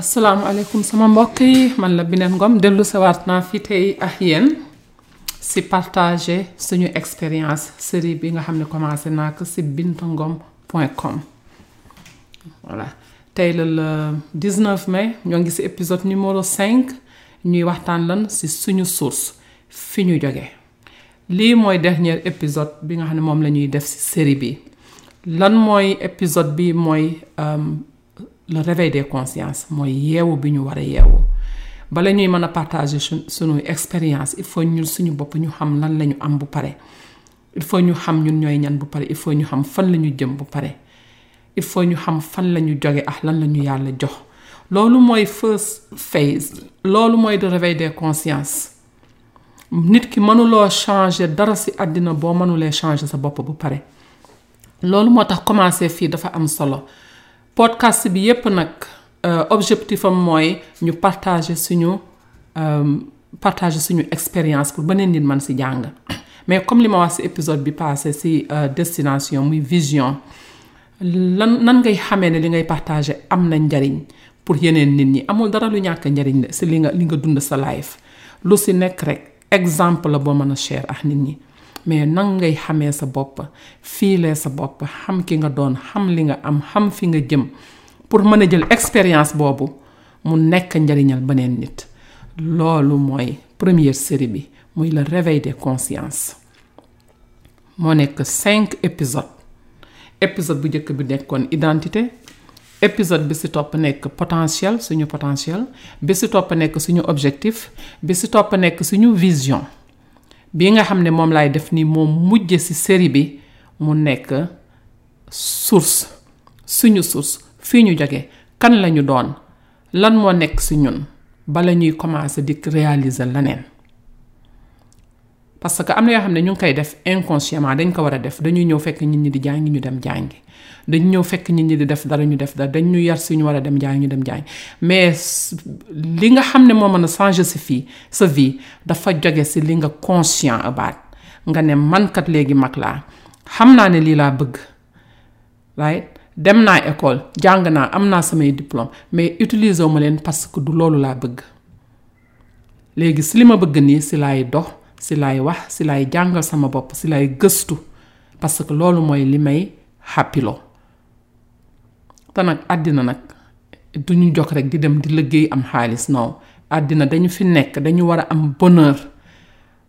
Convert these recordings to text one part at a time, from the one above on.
asalaamaaleykum sama mbokk yi man la Binette Ngom dellu sawaat naa fi tey ak yéen si partager suñu expérience série bi nga xam ne commencé naa ko si bintangom point com voilà tey la le 19 mai ñoo ngi si épisode numéro 5 ñuy waxtaan lan si suñu source fi ñu jógee lii mooy dernier épisode bi nga xam ne moom la ñuy def ci série bi lan mooy épisode bi mooy le réveil des consciences mooy yeewu bi ñu war a yeewu bala ñuy mën a partager suñu expérience il faut ñun suñu bopp ñu xam lan la ñu am bu pare il faut ñu xam ñun ñooy ñan bu pare il faut ñu xam fan la ñu jëm bu pare il faut ñu xam fan la ñu joge ak lan la ñu yàlla jox loolu mooy first phase loolu mooy le réveil des consciences nit ki mënuloo changer dara si àddina boo mënulee changer sa bopp bu pare loolu moo tax commencer fii dafa am solo podcast bi yépp nag euh, objectif am mooy ñu partager suñu euh, partager suñu expérience pour beneen nit man si jàng mais comme li ma wax si épisode bi passé si euh, destination muy vision lan nan ngay xamee ne li ngay partagé am na njariñ pour yeneen nit ñi amul dara lu ñàkk njariñ la si li nga li nga dund sa life lu si nekk rek exemple la boo mën a share ak nit ñi mais nan ngay xamee sa bopp fiilee sa bopp xam ki nga doon xam li nga am xam fi nga jëm pour mën a jël expérience boobu mu nekk njariñal beneen nit loolu mooy première série bi muy le réveil des consciences moo nekk cinq épisode épisode bu njëkk bi nekkoon identité épisode bi si topp nekk potentiel suñu potentiel bi si topp nekk suñu objectif bi si topp nekk suñu vision bi nga xam ne moom laay def ni moom mujj si série bi mu nekk source suñu source fii ñu jóge kan lañu doon lan moo nekk si ñun bala ñuy commencer di réaliser leneen parce que am na yoo xam ne ñu ngi koy def inconsciemment dañ ko war a def dañuy ñëw fekk nit ñi di jàngi ñu dem jàngi dañu ñëw fekk nit ñi di def dara ñu def dara dañ ñu yar si ñu war a dem jàngi ñu dem jàngi mais li nga xam ne moo mën a changer si fii sa vie dafa joge si li nga conscient about nga ne man kat léegi mag laa xam naa ne lii laa bëgg right dem naa école jàng naa am naa samay diplôme mais utiliser wu ma leen parce que du loolu laa bëgg léegi si li ma bëgg nii si laay dox si laay wax si laay jàngal sama bopp si laay gëstu parce que loolu mooy li may xàppiloo te nag àddina nag du ñu jox rek di dem di liggéey am xaalis non àddina dañu fi nekk dañu war a am bonheur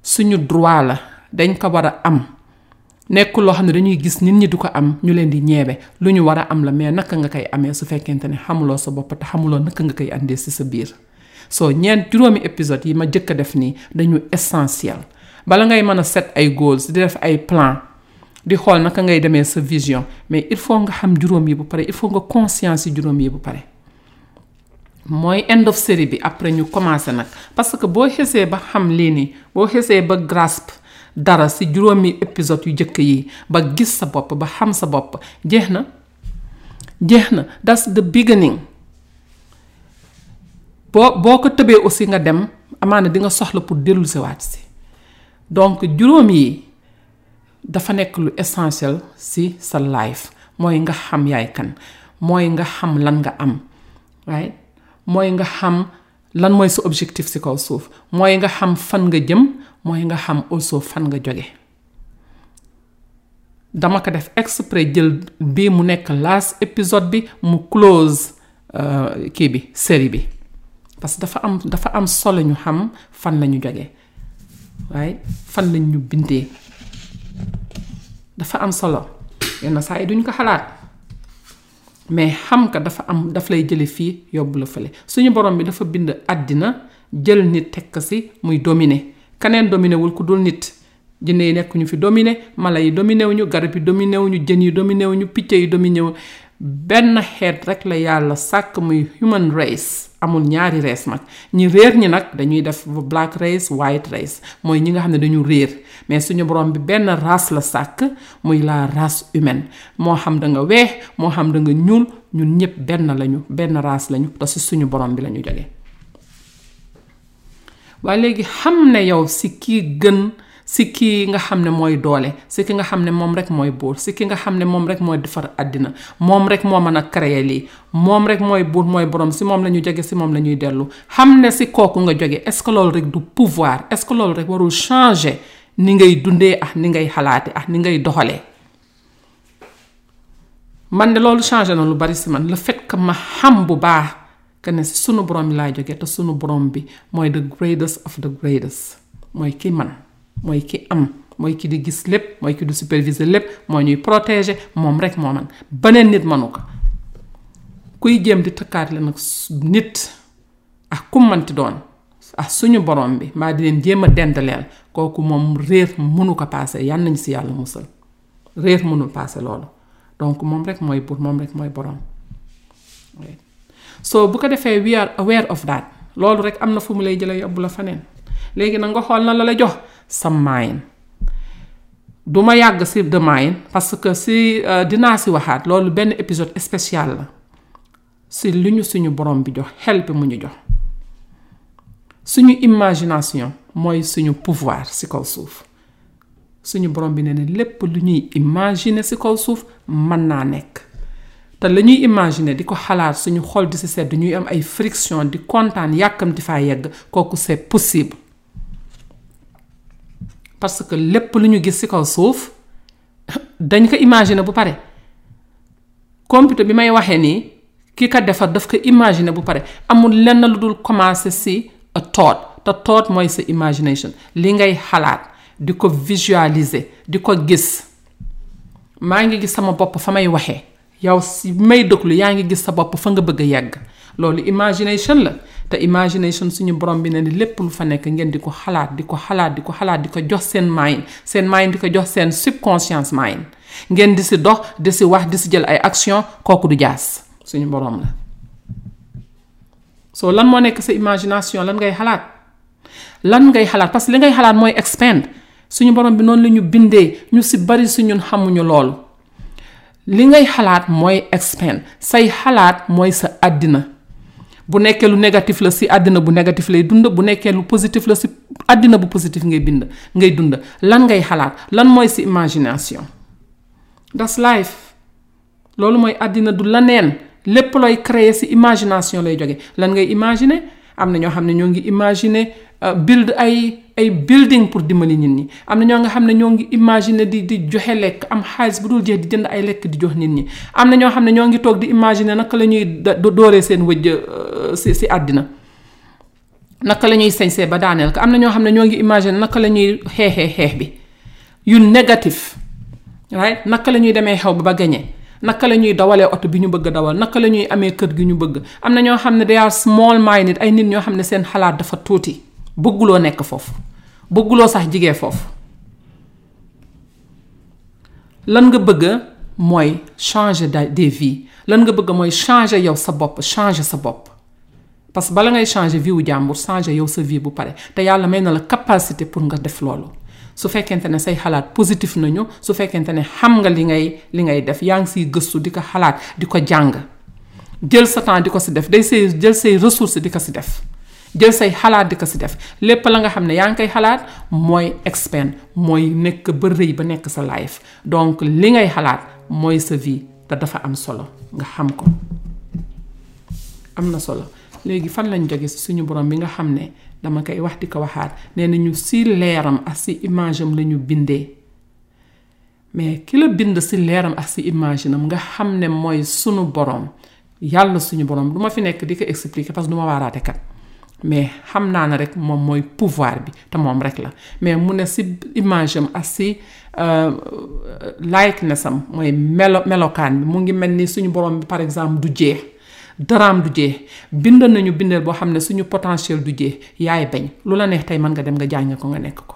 suñu droit la dañ ko war a am nekk loo xam ne dañuy gis nit ñi du ko am ñu leen di ñeebe lu ñu war a am la mais naka nga koy amee su fekkente ne xamuloo sa bopp te xamuloo naka nga koy andee si sa biir soo ñeent juróomi épisode yi ma jëkk a def nii dañu essentiel bala ngay mën a set ay goals di def ay plan di xool naka ngay demee sa vision mais il faut nga xam juróom yi bu pare il faut nga conscience yi juróom yi bu pare mooy end of série bi après ñu commencé nag parce que boo xesee ba xam lii nii boo xesee ba grasp dara si juróomi épisode yu jëkk yi ba gis sa bopp ba xam sa bopp jeex na jeex na that's the beginning boo boo ko tëbee aussi nga dem amaana di nga soxla pour dellu si waat si donc juróom yi dafa nekk lu essentiel si sa life mooy nga xam yaay kan mooy nga xam lan nga am right mooy nga xam lan mooy sa objectif si kaw suuf mooy nga xam fan nga jëm mooy nga xam also fan nga jóge dama ko def exprès jël bii mu nekk last épisode bi mu close euh, kii bi série bi parce que dafa am dafa am solo ñu xam fan la ñu jógee waaye fan lañ ñu bindee dafa am solo yenn saa yi duñ ko xalaat mais xam ka dafa am daf lay jële fii yóbbu la fële suñu borom bi dafa bind àddina jël nit teg ko si muy dominer keneen dominé wul ku dul nit jinne yi nekk ñu fi dominé mala yi dominé wu ñu garab yi dominé wu ñu jën yi dominé wu ñu picc yi dominé wu benn xeet rek la yàlla sàkk muy human race amul ñaari race nag ñi réer ñi nag dañuy def black race white race mooy ñi nga xam ne dañu réer mais suñu borom bi benn race la sàkk muy la race humaine moo xam da nga weex moo xam da nga ñuul ñun ñëpp benn lañu benn race lañu te si suñu borom bi lañu jógee waaye léegi xam ne yow si kii gën si kii nga xam ne mooy doole si ki nga xam ne moom rek mooy buur si ki nga xam ne moom rek mooy defar àddina moom rek moo mën a créer lii moom rek mooy buur mooy borom si moom la ñu jóge si moom la ñuy dellu xam ne si kooku nga jóge est-ce que loolu rek du pouvoir est-ce que loolu rek warul changer ni ngay dundee ak ni ngay xalaate ak ni ngay doxalee man de loolu changé na lu bari si man le fait que ma xam bu baax que ne si sunu borom bi laa jóge te sunu borom bi mooy the greatest of the greatest mooy ki man mooy ki am mooy ki di gis lépp mooy ki di superviser lépp moo ñuy protéger moom rek moo man beneen nit manu ko kuy jéem di takkaat la nag nit ak ku manti doon ak suñu borom bi mbaa di leen jéem a dendaleel kooku moom réer mënu ko paase yal nañu si yàlla musal réer mënul paase loolu donc moom rek mooy buur moom rek mooy borom so bu ko defee we are aware of that loolu rek am na fu mu lay jëlee yóbbu la faneen léegi na nga xool na la la jox sa mind du ma yàgg si the mind parce que si dinaa si waxaat loolu benn épisode spécial la si li ñu suñu borom bi jox xel bi mu ñu jox suñu imagination mooy suñu pouvoir si kaw suuf suñu borom bi nee na lépp lu ñuy imaginer si kaw suuf mën naa nekk te la ñuy imaginer di ko xalaat suñu xol di si sedd ñuy am ay friction di kontaan yàkkamti faa yegg kooku c'est possible parce que lépp lu ñu gis si kaw suuf dañ ko imaginer bu pare computer bi may waxee nii ki ka defar daf ko imaginer bu pare amul lenn lu dul commencer si a thought te thought mooy sa imagination li ngay xalaat di ko visualiser di ko gis maa ngi gis sama bopp fa may waxee yow si may déglu yaa ngi gis sa bopp fa nga bëgg a yegg loolu imagination la te imagination suñu borom bi ne ni lépp lu fa nekk ngeen di ko xalaat di ko xalaat di ko xalaat di ko jox seen mind seen mind di ko jox seen subconscious mind ngeen di si dox di si wax di si jël ay action kooku du jaas suñu borom la soo lan moo nekk sa imagination lan ngay xalaat lan ngay xalaat parce que li ngay xalaat mooy expand suñu borom bi noonu la ñu bindee ñu si bari si ñun xamuñu loolu li ngay xalaat mooy expand say xalaat mooy sa àddina bu nekkee lu négatif la si àddina bu négatif lay dund bu nekkee lu positif la si àddina bu positif ngay bind ngay dund lan ngay xalaat lan mooy si imagination that's life loolu mooy àddina du la neen lépp looy créer si imagination lay jóge lan ngay imaginer am na ñoo xam ne ñoo ngi imaginer euh, build ay ay building pour dimbali nit ñi am na ñoo nga xam ne ñoo ngi imaginer di di joxe lekk am xaalis bu dul jeex di jënd ay lekk di jox nit ñi am na ñoo xam ne ñoo ngi toog di imaginer naka la ñuy dooree seen wëjj euh, si si àddina naka la ñuy sañsee ba daaneel ko am na ñoo xam ne ñoo ngi imaginer naka la ñuy xeexee xeex bi yu négatif right naka la ñuy demee xew ba ba gañe naka la ñuy dawalee oto bi ñu bëgg a dawal naka la ñuy amee kër gi ñu bëgg am na ñoo xam ne they are small minded ay nit ñoo xam ne seen xalaat dafa tuuti bëgguloo nekk foofu bëgguloo sax jigee foofu lan nga bëgg mooy changer da- des vies lan nga bëgg mooy changer yow sa bopp changer sa bopp parce que bala ngay changer vie wu jàmbur changer yow sa vie bu pare te yàlla may na la capacité pour nga def loolu su fekkente ne say xalaat positif nañu su fekkente ne xam nga li ngay li ngay def yaa ngi siy gëstu di ko xalaat di ko jàng jël sa temps di ko si def day say jël say ressources di ko si def jël say xalaat di ko si def lépp la nga xam ne yaa ngi koy xalaat mooy expand mooy nekk ba rëy ba nekk sa life donc li ngay xalaat mooy sa vie te dafa am solo nga xam ko am na solo léegi fan lañ jóge si suñu borom bi nga xam ne dama koy wax di ko waxaat nee na ñu si leeram ak si image am la ñu bindee mais ki la bind si leeram ak si image am nga xam ne mooy suñu borom yàlla suñu borom du ma fi nekk di ko expliquer parce que du ma waaraate kat mais xam naa ne rek moom mooy pouvoir bi te moom rek la mais mu ne si image am ak si euh, likeness am mooy melo melokaan bi mu ngi mel ni suñu borom bi par exemple du jeex daraam du jeex bind nañu bindal boo xam ne suñu potentiel du jeex yaay bañ lu la neex tey mën nga dem nga jàng ko nga nekk ko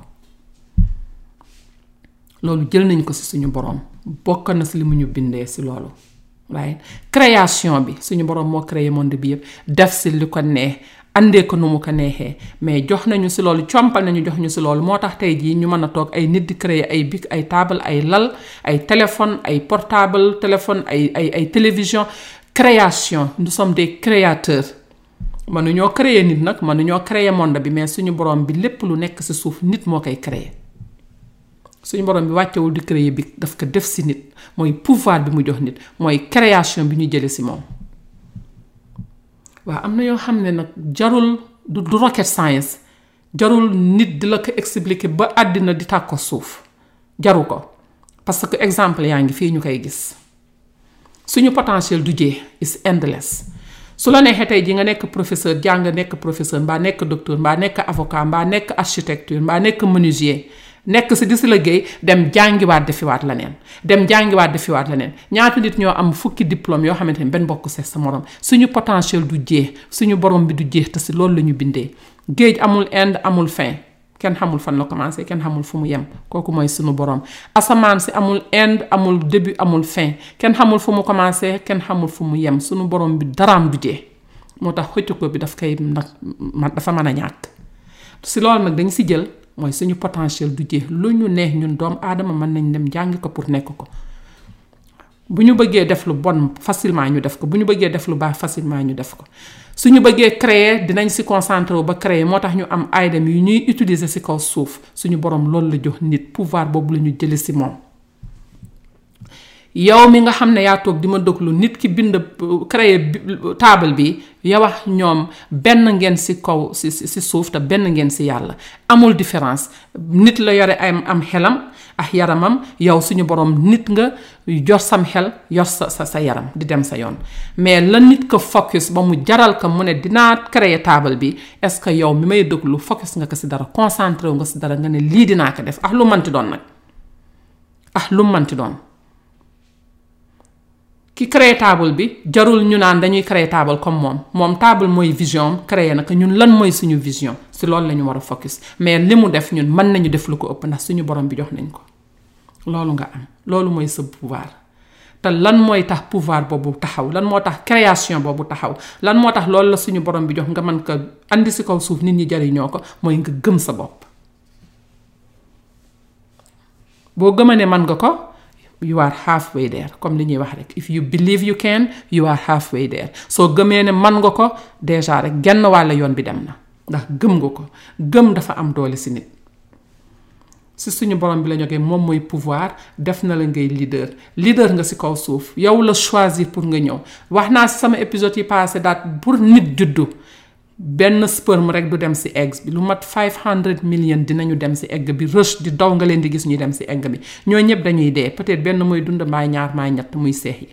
loolu jël nañ ko si suñu borom bokk na si li mu ñu bindee si loolu waaye création bi suñu borom moo créé monde bi yëpp def si li ko neex andee ko nu mu ko neexee mais jox nañu si loolu compal nañu jox ñu si loolu moo tax tey jii ñu mën a toog ay nit di créer ay bic ay table ay lal ay téléphone ay portable téléphone ay ay ay télévision création nous sommes des créateurs mënuñoo créer nit nag mënuñoo créer monde bi mais suñu borom bi lépp lu nekk si suuf nit moo koy créer suñu borom bi wàccewul di créer bi daf ko def si nit mooy pouvoir bi mu jox nit mooy création bi ñu jële si moom waaw am na yoo xam ne nag jarul du du rocket science jarul nit di la ko expliquer ba àddina di tàkko suuf jaru ko parce que exemple yaa ngi fii ñu koy gis suñu potentiel du jeex is endless su la neexee tey ji nga nekk professeur jàng nekk professeur mbaa nekk docteur mbaa nekk avocat mbaa nekk architecture mbaa nekk menuisier nekk si di si liggéey dem jàngiwaat defiwaat la neen dem jàngiwaat defiwaat la neen ñaata nit ñoo am fukki diplôme yoo xamante ni benn bokk sees sa morom suñu potentiel du jeex suñu borom bi du jeex te si loolu la ñu bindee géej amul end amul fin kenn xamul fan la commencé kenn xamul fu mu yem kooku mooy sunu borom asamaan si amul end amul début amul fin kenn xamul fu mu commencé kenn xamul fu mu yem sunu borom bi daraam du jee moo tax xëcc ko bi daf koy nag dafa mën a ñàkk si loolu nag dañ si jël mooy suñu potentiel du jee lu ñu neex ñun doom aadama mën nañ dem jàng ko pour nekk ko bu ñu bëggee def lu bon facilement ñu def ko bu ñu bëggee def lu baax facilement ñu def ko su ñu bëggee créer dinañ si concentré wu ba créer moo tax ñu am item yu ñuy utiliser si kaw suuf suñu borom loolu la jox nit pouvoir boobu la ñu jële si moom yow mi nga xam ne yaa toog di ma déglu nit ki bind créer table bi yow ak ñoom benn ngeen si kaw si si suuf te benn ngeen si yàlla amul différence nit la yore ay am xelam ak yaramam yow suñu borom nit nga jor sam xel yor sa sa sa yaram di dem sa yoon mais la nit ko focus ba mu jaral ko mu ne dinaa créer table bi est-ce que yow mi may déglu focus nga ko si dara concentré wu nga si dara nga ne lii dinaa ko def ak lu manti doon nag ak lu manti doon ki créé table bi jarul ñu naan dañuy créé table comme moom moom table mooy vision créé naka ñun lan mooy suñu vision si loolu la ñu war a focus mais li mu def ñun mën nañu def lu ko ëpp ndax suñu borom bi jox nañ ko loolu nga am loolu mooy sa pouvoir te lan mooy tax pouvoir boobu taxaw lan moo tax création boobu taxaw lan moo tax loolu la suñu borom bi jox nga mën ko andi si kaw suuf nit ñi jariñoo ko mooy nga gëm sa bopp boo gëma ne man nga ko you are halfway there comme li ñuy wax rek if you believe you can you are halfway there soo gëmee ne man nga ko déjà rek genn wàll yoon bi dem na ndax gëm nga ko gëm dafa am doole si nit si suñu borom bi la jógee moom mooy pouvoir def na la ngay leader leader nga si kaw suuf yow la choisir pour nga ñëw wax naa si sama épisode yi passé daat pour nit juddu benn sperme rek du dem si egg bi lu mat 500 million dinañu dem si egg bi rush di daw nga leen di gis ñuy dem si egg bi ñoo ñëpp dañuy dee peut-être benn mooy dund maay ñaar maay ñett muy seex yi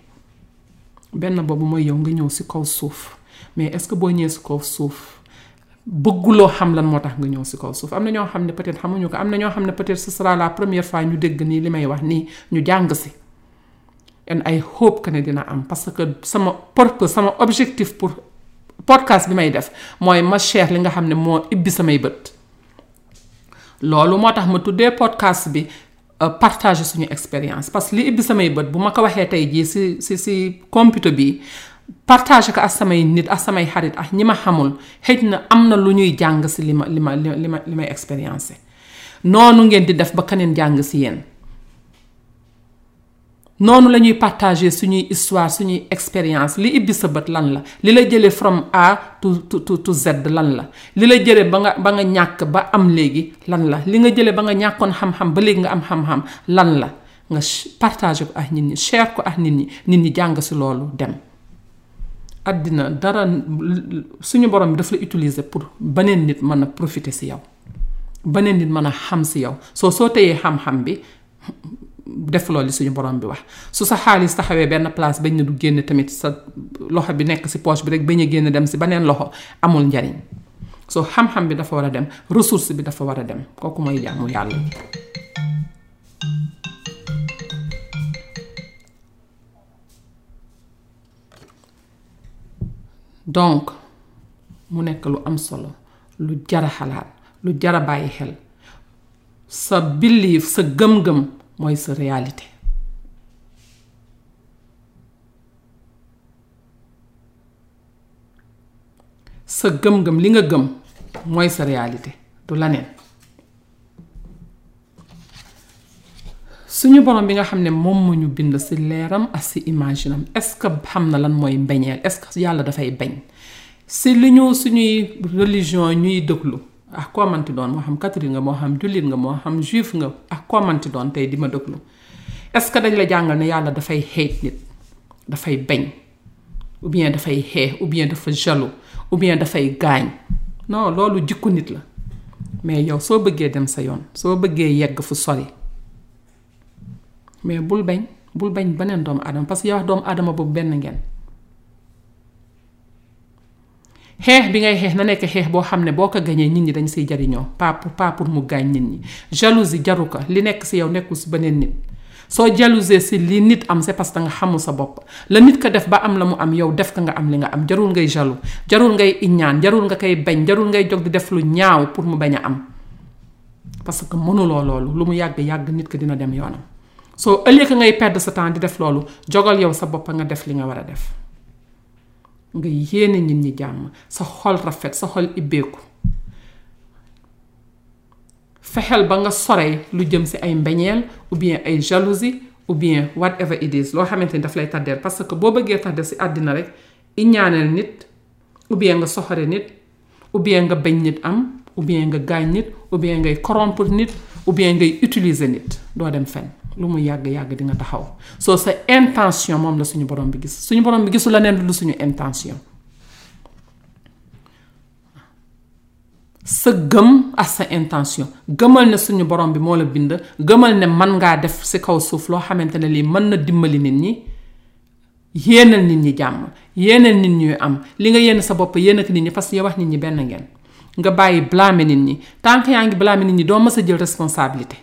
benn boobu mooy yow nga ñëw si kaw suuf mais est-ce que boo ñëwee si kaw suuf bëgguloo xam lan moo tax nga ñëw si kaw suuf am na ñoo xam ne peut-être xamuñu ko am na ñoo xam ne peut-être ce sera la première fois ñu dégg nii li may wax nii ñu jàng si and I hope que ne dina am parce que sama purpose sama objectif pour podcast bi may def mooy ma share li nga xam ne moo ibbi samay bët loolu moo tax ma tuddee podcast bi euh, partager suñu expérience parce que li ibbi samay bët bu ma ko waxee tey jii si si si computer bi partage ko ak samay nit ak samay xarit ak ñi ma xamul xëj na am na lu ñuy jàng si li ma li ma li ma li may expérience noonu ngeen di def ba keneen jàng si yéen noonu la ñuy partager suñuy histoire suñuy expérience li ibbi sa bët lan la li la jëlee from A to to to Z lan la li la jëlee ba nga ba nga ñàkk ba am léegi lan la li nga jëlee ba nga ñàkkoon xam-xam ba léegi nga am xam-xam lan la nga partager ko ak nit ñi share ko ak nit ñi nit ñi jàng si loolu dem àddina dara suñu borom bi daf la utiliser pour beneen nit mën a profiter si yow beneen nit mën a xam si yow soo soo teyee xam-xam bi def loolu suñu borom bi wax su sa xaalis taxawee benn place bañ na du génn tamit sa loxo bi nekk si poche bi rek bañ a génn dem si beneen loxo amul njariñ soo xam-xam bi dafa war a dem ressource bi dafa war a dem kooku mooy jaamu yàlla donc mu nekk lu am solo lu jara xalaat lu jara bàyyi xel sa belief sa gëm-gëm mooy sa réalité sa gëm-gëm li nga gëm mooy sa réalité du laneen suñu borom bi nga xam ne moom moo ñu bind si leeram ak si imaginam est-ce que xam na lan mooy mbeñeel est-ce que yàlla dafay bañ si li ñu suñuy religion ñuy déglu ah koo manti doon moo xam catholique nga moo xam jullit nga moo xam juif nga ah koo manti doon tey di ma déglu est-ce que dañ la jàngal ne yàlla dafay xeet nit dafay bañ ou bien dafay xeex ou bien dafa jaloux ou bien dafay gaañ non loolu jikko nit la mais yow soo bëggee dem sa yoon soo bëggee yegg fu sori mais bul bañ bul bañ beneen doomu aadama parce que yow doomu aadama boobu benn ngeen xeex bi ngay xeex na nekk xeex boo xam ne boo ko gañee nit ñi dañ siy jariñoo pas pour pas pour mu gaañ nit ñi jalousie jaru ko li nekk si yow nekkul si beneen nit soo jalousé si li nit am c'est parce que nga xamul sa bopp la nit ko def ba am la mu am yow def ko nga am li nga am jarul ngay jaloux jarul ngay iñaan jarul nga koy bañ jarul ngay jog di def lu ñaaw pour mu bañ a am parce que mënuloo loolu lu mu yàgg yàgg nit ko dina dem yoonam soo ëllëg ngay perdre sa temps di def loolu jogal yow sa bopp nga def li nga war a def nga yéene nit ñi jàmm sa xol rafet sa xol ibbeeku fexeel ba nga sorey lu jëm si ay mbeñeel ou bien ay jalousie ou bien whatever it is loo xamante ni daf lay tàddeel parce que boo bëggee tàddeel si àddina rek iñaaneel nit ou bien nga soxore nit ou bien nga bañ nit am ou bien nga gaañ nit ou bien ngay corrompre nit ou bien ngay utiliser nit doo dem fenn lu mu yàgg-yàgg di nga taxaw soo sa intention moom la suñu borom bi gis suñu borom bi gisu la neen lu suñu intention sa gëm ak sa intention gëmal ne suñu borom bi moo la bind gëmal ne man ngaa def si kaw suuf loo xamante ne lii mën na dimbali nit ñi yéenal nit ñi jàmm yéenal nit ñuy am li nga yéen sa bopp yéen ak nit ñi parce que yow wax nit ñi benn ngeen nga bàyyi blâmer nit ñi tant que yaa ngi blâmer nit ñi doo mës a jël responsabilité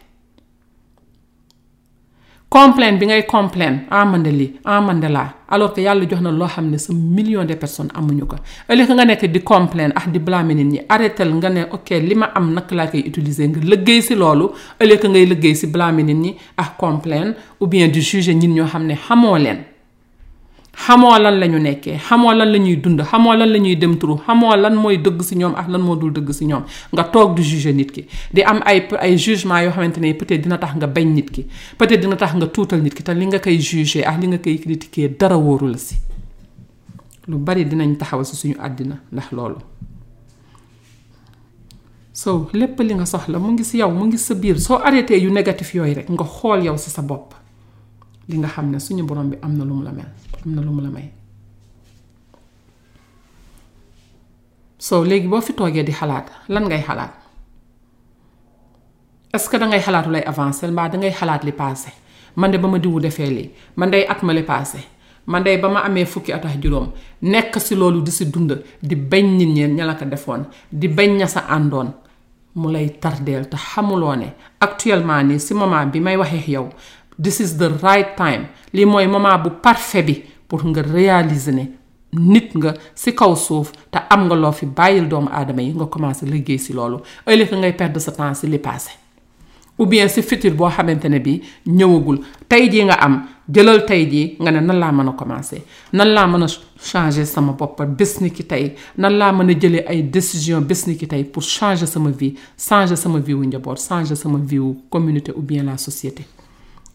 complain bi ngay complain ah man de lii ah man de laa alors que yàlla jox na loo xam ne sa million de personnes amuñu ko ëllëg nga nekk di complain ah di blâmer nit ñi arrêtel nga ne ok li ma am naka laa koy utiliser nga liggéey si loolu ëllëg ngay liggéey si blâmer nit ñi ak complain ou bien di juger ñin ñoo xam ne xamoo leen xamoo lan la ñu nekkee xamoo lan la ñuy dund xamoo lan la ñuy dem turu xamoo lan mooy dëgg si ñoom ak lan moo dul dëgg si ñoom nga toog di juger nit ki di am ay ay jugement yoo xamante ne peut-être dina tax nga bañ nit ki peut-être dina tax nga tuutal nit ki te li nga koy juger ak li nga koy critiquer dara wóoru la si lu bari dinañ taxaw si suñu àddina ndax loolu so lépp li nga soxla mu ngi si yow mu ngi sa biir soo arrêté yu négatif yooyu rek nga xool yow si sa bopp li nga xam ne suñu borom bi am na lu mu la mel am na lu mu la may so léegi boo fi toogee di xalaat lan ngay xalaat est-ce que dangay xalaatu lay avancer mbaa dangay xalaat li passé man de ba ma diwu defee lii man day at ma li passé man day ba ma amee fukki at ak juróom nekk si loolu di si dund di bañ nit ñeen ña la ko defoon di bañ ña sa àndoon mu lay tardeel te xamuloo ne actuellement nii si moment bi may waxee yow this is the right time lii mooy moment bu parfait bi pour nga réaliser ne nit nga si kaw suuf te am nga loo fi bàyyil doomu aadama yi nga commencé liggéey si loolu ëllëg ngay perdre sa temps si li passé ou bien si futur boo xamante ne bi ñëwagul tey jii nga am jëlal tey jii nga ne nan laa mën a commencé nan laa mën a changer sama bopp bés ni ki tey nan laa mën a jëlee ay décision bés ni ki tey pour changer sama vie changer sama vie wu njaboot changer sama vie wu communauté ou bien la société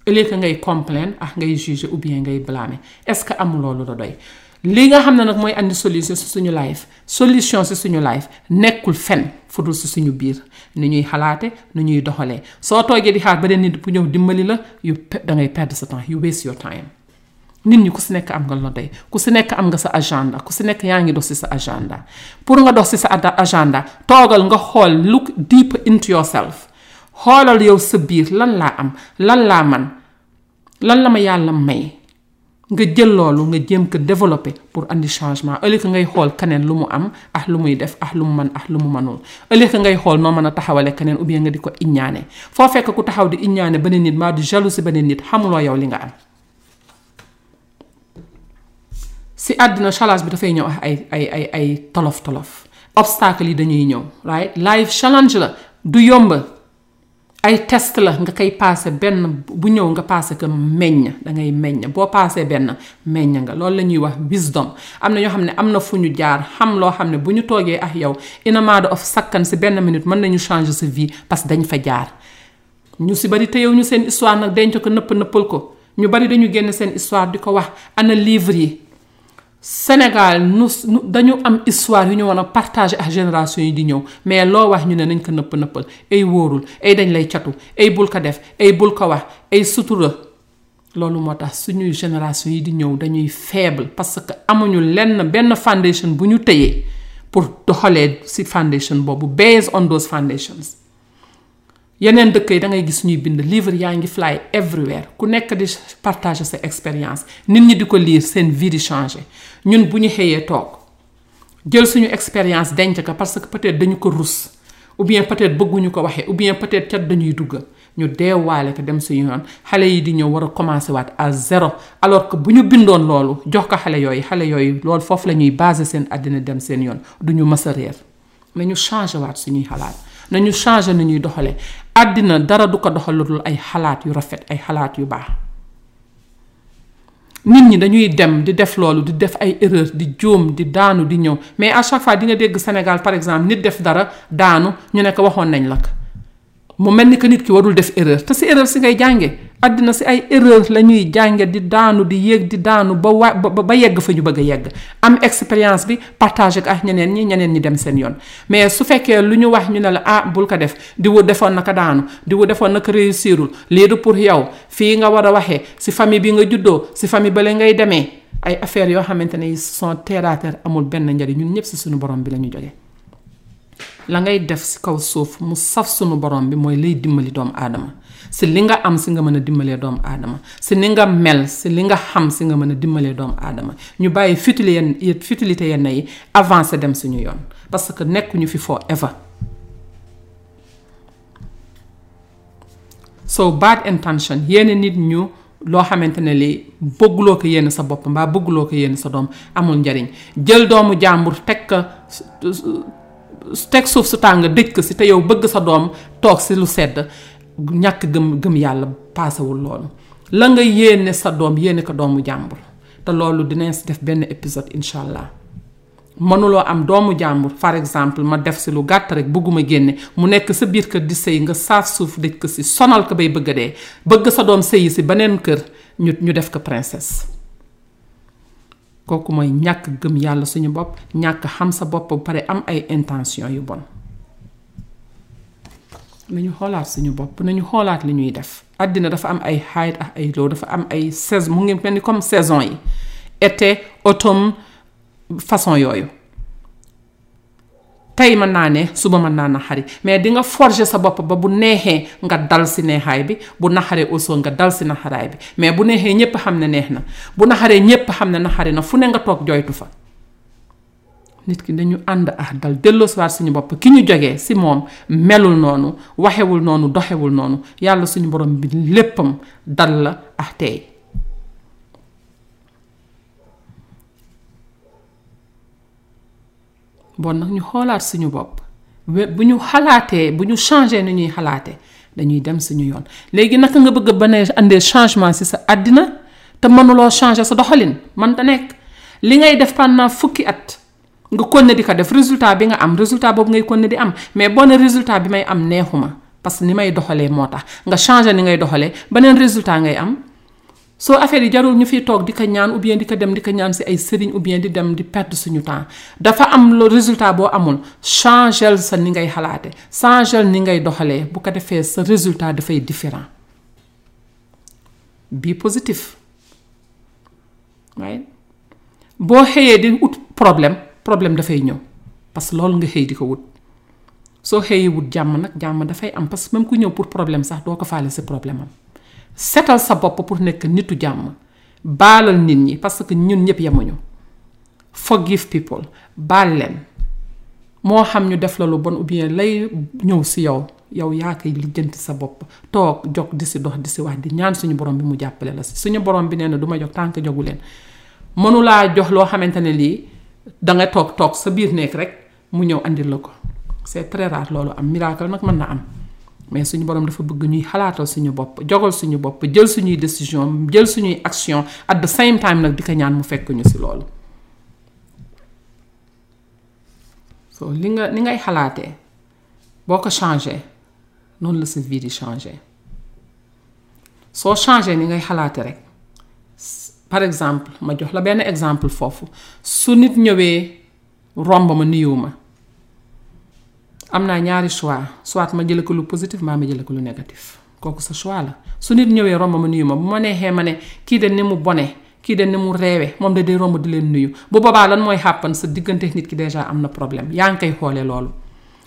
au lieu que ngay complain ak ngay juger ou bien ngay blâmer est-ce que amuloo lu la doy li nga xam ne nag mooy andi solution si suñu life solution si suñu life nekkul fen fu dul si suñu biir nu ñuy xalaate nu ñuy doxalee soo toogee di xaar beneen nit bu ñëw dimbali la yu da ngay perdre sa temps you waste your time nit ñi ku si nekk am nga la doy ku si nekk am nga sa agenda ku si nekk yaa ngi dox si sa agenda pour nga dox si sa agenda toogal nga xool look deep into yourself xoolal yow sa biir lan laa am lan laa man lan la ma yàlla may nga jël loolu nga jéem ko développer pour andi changement ëllëg ngay xool keneen lu mu am ah lu muy def ah lu mu man ah lu mu manul ëllëg ngay xool noo mën a taxawale keneen ou bien nga di ko iññaane foo fekk ku taxaw di iññaane beneen nit maa di jalousie beneen nit xamuloo yow li nga am si àddina challenge bi dafay ñëw ah ay ay ay ay tolof tolof obstacle yi dañuy ñëw right life challenge la du yomb ay test la nga koy passé benn bu ñëw nga passé ko meññ da ngay meññ boo passé benn meññ nga loolu la ñuy wax wisdom am na ñoo xam ne am na fu ñu jaar xam loo xam ne bu ñu toogee ak yow in a matter of second si benn minute mën nañu changer sa vie parce que dañ fa jaar ñu si bari te yow ñu seen histoire nag denc ko nëpp nëppal ko ñu bari dañu génn seen histoire di ko wax ana livre yi Sénégal nu nu dañu am histoire yu ñu war a partager ak génération yi di ñëw mais loo wax ñu ne nañ ko nëpp nëppal ay wóorul ay dañ lay catu ay bul ko def ay bul ko wax ay sutura loolu moo tax suñuy génération yi di ñëw dañuy faible parce que amuñu lenn benn foundation bu ñu tëyee pour doxalee ci foundation boobu based on those foundations yeneen dëkk yi da ngay gis ñuy bind livre yaa ngi fly everywhere ku nekk di partager sa expérience nit ñi di ko lire seen vie di changer ñun bu ñu xëyee toog jël suñu expérience denc ko parce que peut-être dañu ko rus ou bien peut-être bëgguñu ko waxee ou bien peut-être cat dañuy dugg ñu deewaale ko dem suñu yoon xale yi di ñëw war a commencer waat à zéro alors que bu ñu bindoon loolu jox ko xale yooyu xale yooyu loolu foofu la ñuy baser seen àddina dem seen yoon du ñu mës a réer nañu changé waat suñuy xalaat nañu changé nu ñuy doxalee àddina dara du ko doxalatul ay xalaat yu rafet ay xalaat yu baax nit ñi dañuy dem di def loolu di def ay erreur di jóom di daanu di ñëw mais à chaque fois di nga dégg Sénégal par exemple nit def dara daanu ñu ne ko waxoon nañ la ko mu mel ni que nit ki warul def erreur te si erreur si ngay jànge àddina si ay erreur la ñuy jànge di daanu di yéeg di daanu ba wa ba yegg fa ñu bëgg a yegg am expérience bi partage ak ak ñeneen ñi ñeneen ñi dem seen yoon mais su fekkee lu ñu wax ñu ne la ah bul ko def di wu defoon naka daanu di wu defoon naka réussirul lii du pour yow fii nga war a waxee si famille bi nga juddoo si famille bale ngay demee ay affaires yoo xamante ne ils sont terre amul benn njariñ ñun ñëpp si suñu borom bi la ñu jógee la ngay def si kaw suuf mu saf sunu borom bi mooy lay dimbali doomu aadama si li nga am si nga mën a dimbalee doomu aadama si ni nga mel si li nga xam si nga mën a dimbalee doomu aadama ñu bàyyi futile yenn futilité yenn yi avancé dem suñu yoon parce que nekkuñu fi forever so bad intention yéene nit ñu loo xamante ne li bëgguloo ko yéene sa bopp mbaa bëgguloo ko yéene sa doom amul njariñ jël doomu jàmbur teg ko teg suuf su tàng dëj ko si te yow bëgg sa doom toog si lu sedd ñàkk gëm gëm yàlla paasewul loolu la nga yéene sa doom yéene ko doomu jàmbur te loolu dinañ si def benn épisode incha allah mënuloo am doomu jàmbur par exemple ma def si lu gàtt rek bëgguma génne mu nekk sa biir kër di sëy nga saaf suuf dëj ko si sonal ko bay bëgg a dee bëgg sa doom sëyi si beneen kër ñu ñu def ko princesse kooku mooy ñàkk gëm yàlla suñu bopp ñàkk xam sa bopp bu pare am ay intention yu bon nañu xoolaat suñu bopp nañu xoolaat li ñuy def àddina dafa am ay hide ak ay low dafa am ay saison mu ngi mel ni comme saison yi été automne façon yooyu tey mën naa ne suba mën naa naxari mais di nga forger sa bopp ba bu neexee nga dal si neexaay bi bu naxaree aussi nga dal si naxaraay bi mais bu neexee ñépp xam ne neex na bu naxaree ñépp xam ne naxari na fu ne nga toog joytu fa nit ki dañu ànd ah dal delloosiwaat suñu bopp ki ñu jógee si moom melul noonu waxewul noonu doxewul noonu yàlla suñu borom bi léppam dal la ah tey bon nag ñu xoolaat suñu bopp bu ñu xalaatee bu ñu changé ni ñuy xalaatee dañuy dem suñu yoon léegi naka nga bëgg a bane andee changement si sa àddina te mënuloo changé sa doxalin man ta nekk li ngay def pendant fukki at nga konne di ko def résultat bi nga am résultat boobu ngay konne di am mais boo ne résultat bi may am neexuma parce que ni may doxalee moo tax nga changé ni ngay doxalee beneen résultat ngay am soo affaire yi jarul ñu fiy toog di ko ñaan ou bien di ko dem di ko ñaan si ay sëriñ ou bien di dem di perdre suñu temps dafa am le résultat boo amul changel sa ni ngay xalaate changel ni ngay doxalee bu ko defee sa résultat dafay différent bi positif waaye boo xëyee di ut problème problème dafay ñëw parce que loolu nga xëy di ko wut soo xëyee wut jàmm nag jàmm dafay am parce que même ku ñëw pour problème sax doo ko faale si problème am setal sa bopp pour nekk nitu jàmm baalal nit ñi parce que ñun ñëpp yemuñu forgive people baal leen moo xam ñu def la lu bon ou bien lay ñëw si yow yow yaa koy lijjanti sa bopp toog jog di si dox di si wax di ñaan suñu borom bi mu jàppale la si suñu borom bi nee na du ma jog tànk jogu leen mënulaa jox loo xamante ne lii da nga toog toog sa biir nekk rek mu ñëw andil la ko c'est très rare loolu am miracle nag mën na am mais suñu borom dafa bëgg ñuy xalaatal suñu bopp jogal suñu bopp jël suñuy décision jël suñuy action at the same time nag di ko ñaan mu fekk ñu si loolu so li nga ni ngay xalaatee boo ko changé noonu la sa vie di changé soo changé ni ngay xalaate rek par exemple ma jox la benn exemple foofu su nit ñëwee romb ma nuyoo ma am naa ñaari choix soit ma jële ko lu positif mbaa ma jële ko lu négatif kooku sa choix la su nit ñëwee romb ma nuyu ma bu ma neexee ma ne kii de ni mu bone kii de ni mu reewe moom de day romb di leen nuyu bu boobaa lan mooy xàppan sa diggante nit ki déjà am na problème yaa ngi koy xoolee loolu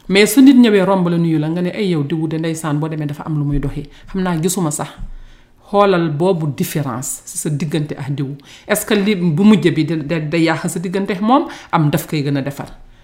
mais su nit ñëwee romb la nuyu la nga ne ay yow diwu de ndeysaan boo demee dafa am lu muy doxi xam naa gisuma sax xoolal boobu différence si sa diggante ak diwu est-ce que li bu mujj bi da da yàq sa diggante moom am daf koy gën a defar